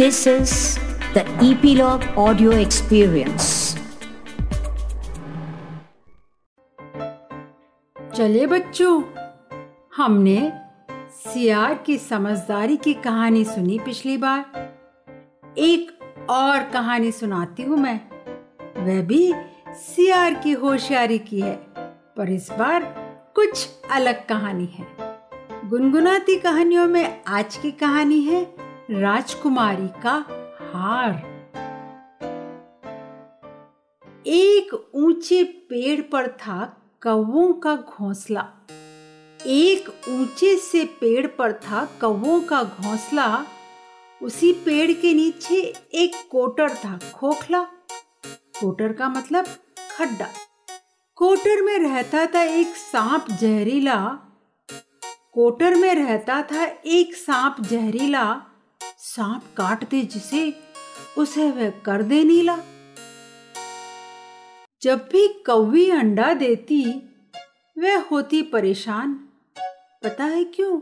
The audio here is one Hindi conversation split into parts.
This is the Epilogue Audio Experience. चले बच्चों, हमने सियार की समझदारी की कहानी सुनी पिछली बार। एक और कहानी सुनाती हूँ मैं। वह भी सियार की होशियारी की है, पर इस बार कुछ अलग कहानी है। गुनगुनाती कहानियों में आज की कहानी है राजकुमारी का हार। एक ऊँचे पेड़ पर था कौवों का घोंसला। एक ऊँचे से पेड़ पर था कौवों का घोंसला। उसी पेड़ के नीचे एक कोटर था, खोखला। कोटर का मतलब खड्डा। कोटर में रहता था एक सांप जहरीला। कोटर में रहता था एक सांप जहरीला। सांप काट दे जिसे उसे वह कर दे नीला। जब भी कौवी अंडा देती, वह होती परेशान। पता है क्यों?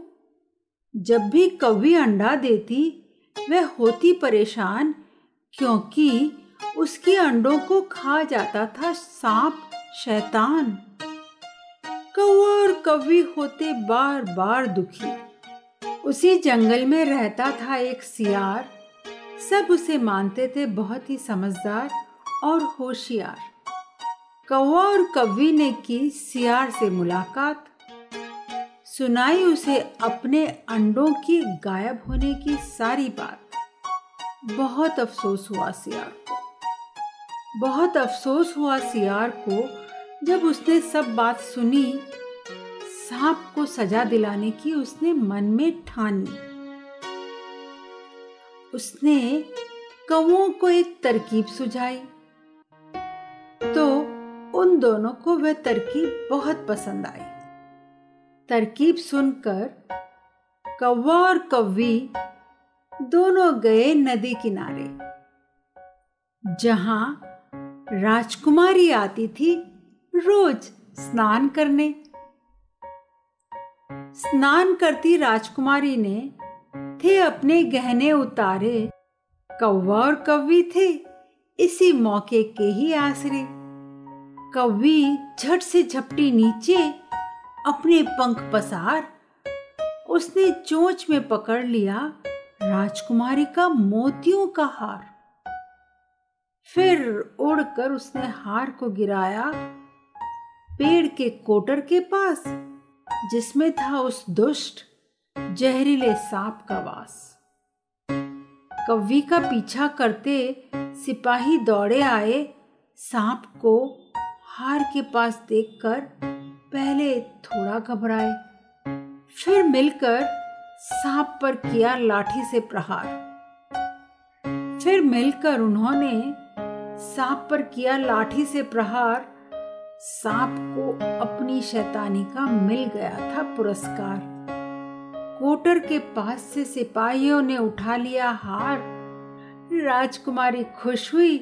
जब भी कौवी अंडा देती, वह होती परेशान, क्योंकि उसके अंडों को खा जाता था सांप, शैतान। कौवा और कौवी होते बार बार दुखी। उसी जंगल में रहता था एक सियार। सब उसे मानते थे बहुत ही समझदार और होशियार। कौवा और कौवी ने की सियार से मुलाकात। सुनाई उसे अपने अंडों की गायब होने की सारी बात। बहुत अफसोस हुआ सियार को। बहुत अफसोस हुआ सियार को जब उसने सब बात सुनी सांप को सजा दिलाने की उसने मन में ठानी उसने कौओं को एक तरकीब सुझाई। तो उन दोनों को वह तरकीब बहुत पसंद आई। तरकीब सुनकर कौवा और कौवी दोनों गए नदी किनारे, जहाँ राजकुमारी आती थी रोज स्नान करने। स्नान करती राजकुमारी ने थे अपने गहने उतारे। कौवा और कौवी थे, इसी मौके के ही आसरे। कौवी झट से झपटी नीचे अपने पंख पसार। उसने चोंच में पकड़ लिया राजकुमारी का मोतियों का हार। फिर उड़कर उसने हार को गिराया। पेड़ के कोटर के पास जिसमें था उस दुष्ट, जहरीले सांप का वास। कव्वी का पीछा करते सिपाही दौड़े आए, सांप को हार के पास देखकर पहले थोड़ा घबराए, फिर मिलकर सांप पर किया लाठी से प्रहार। फिर मिलकर उन्होंने सांप पर किया लाठी से प्रहार सांप को अपनी शैतानी का मिल गया था पुरस्कार। कोटर के पास से सिपाहियों ने उठा लिया हार। राजकुमारी खुश हुई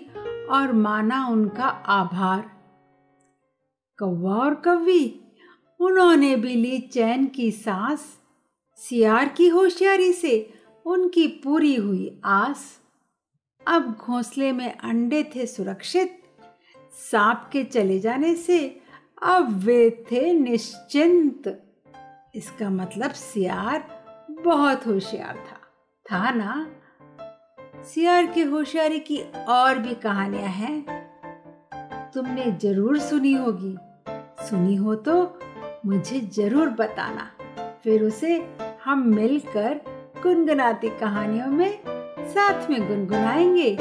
और माना उनका आभार। कौवा और कौवी, उन्होंने भी ली चैन की सांस। सियार की होशियारी से उनकी पूरी हुई आस। अब घोंसले में अंडे थे सुरक्षित। सांप के चले जाने से अब वे थे निश्चिंत। इसका मतलब सियार बहुत होशियार था। था ना? सियार की होशियारी की और भी कहानियाँ हैं। तुमने ज़रूर सुनी होगी। सुनी हो तो मुझे ज़रूर बताना। फिर उसे हम मिलकर गुनगुनाती कहानियों में साथ में गुनगुनाएँगे।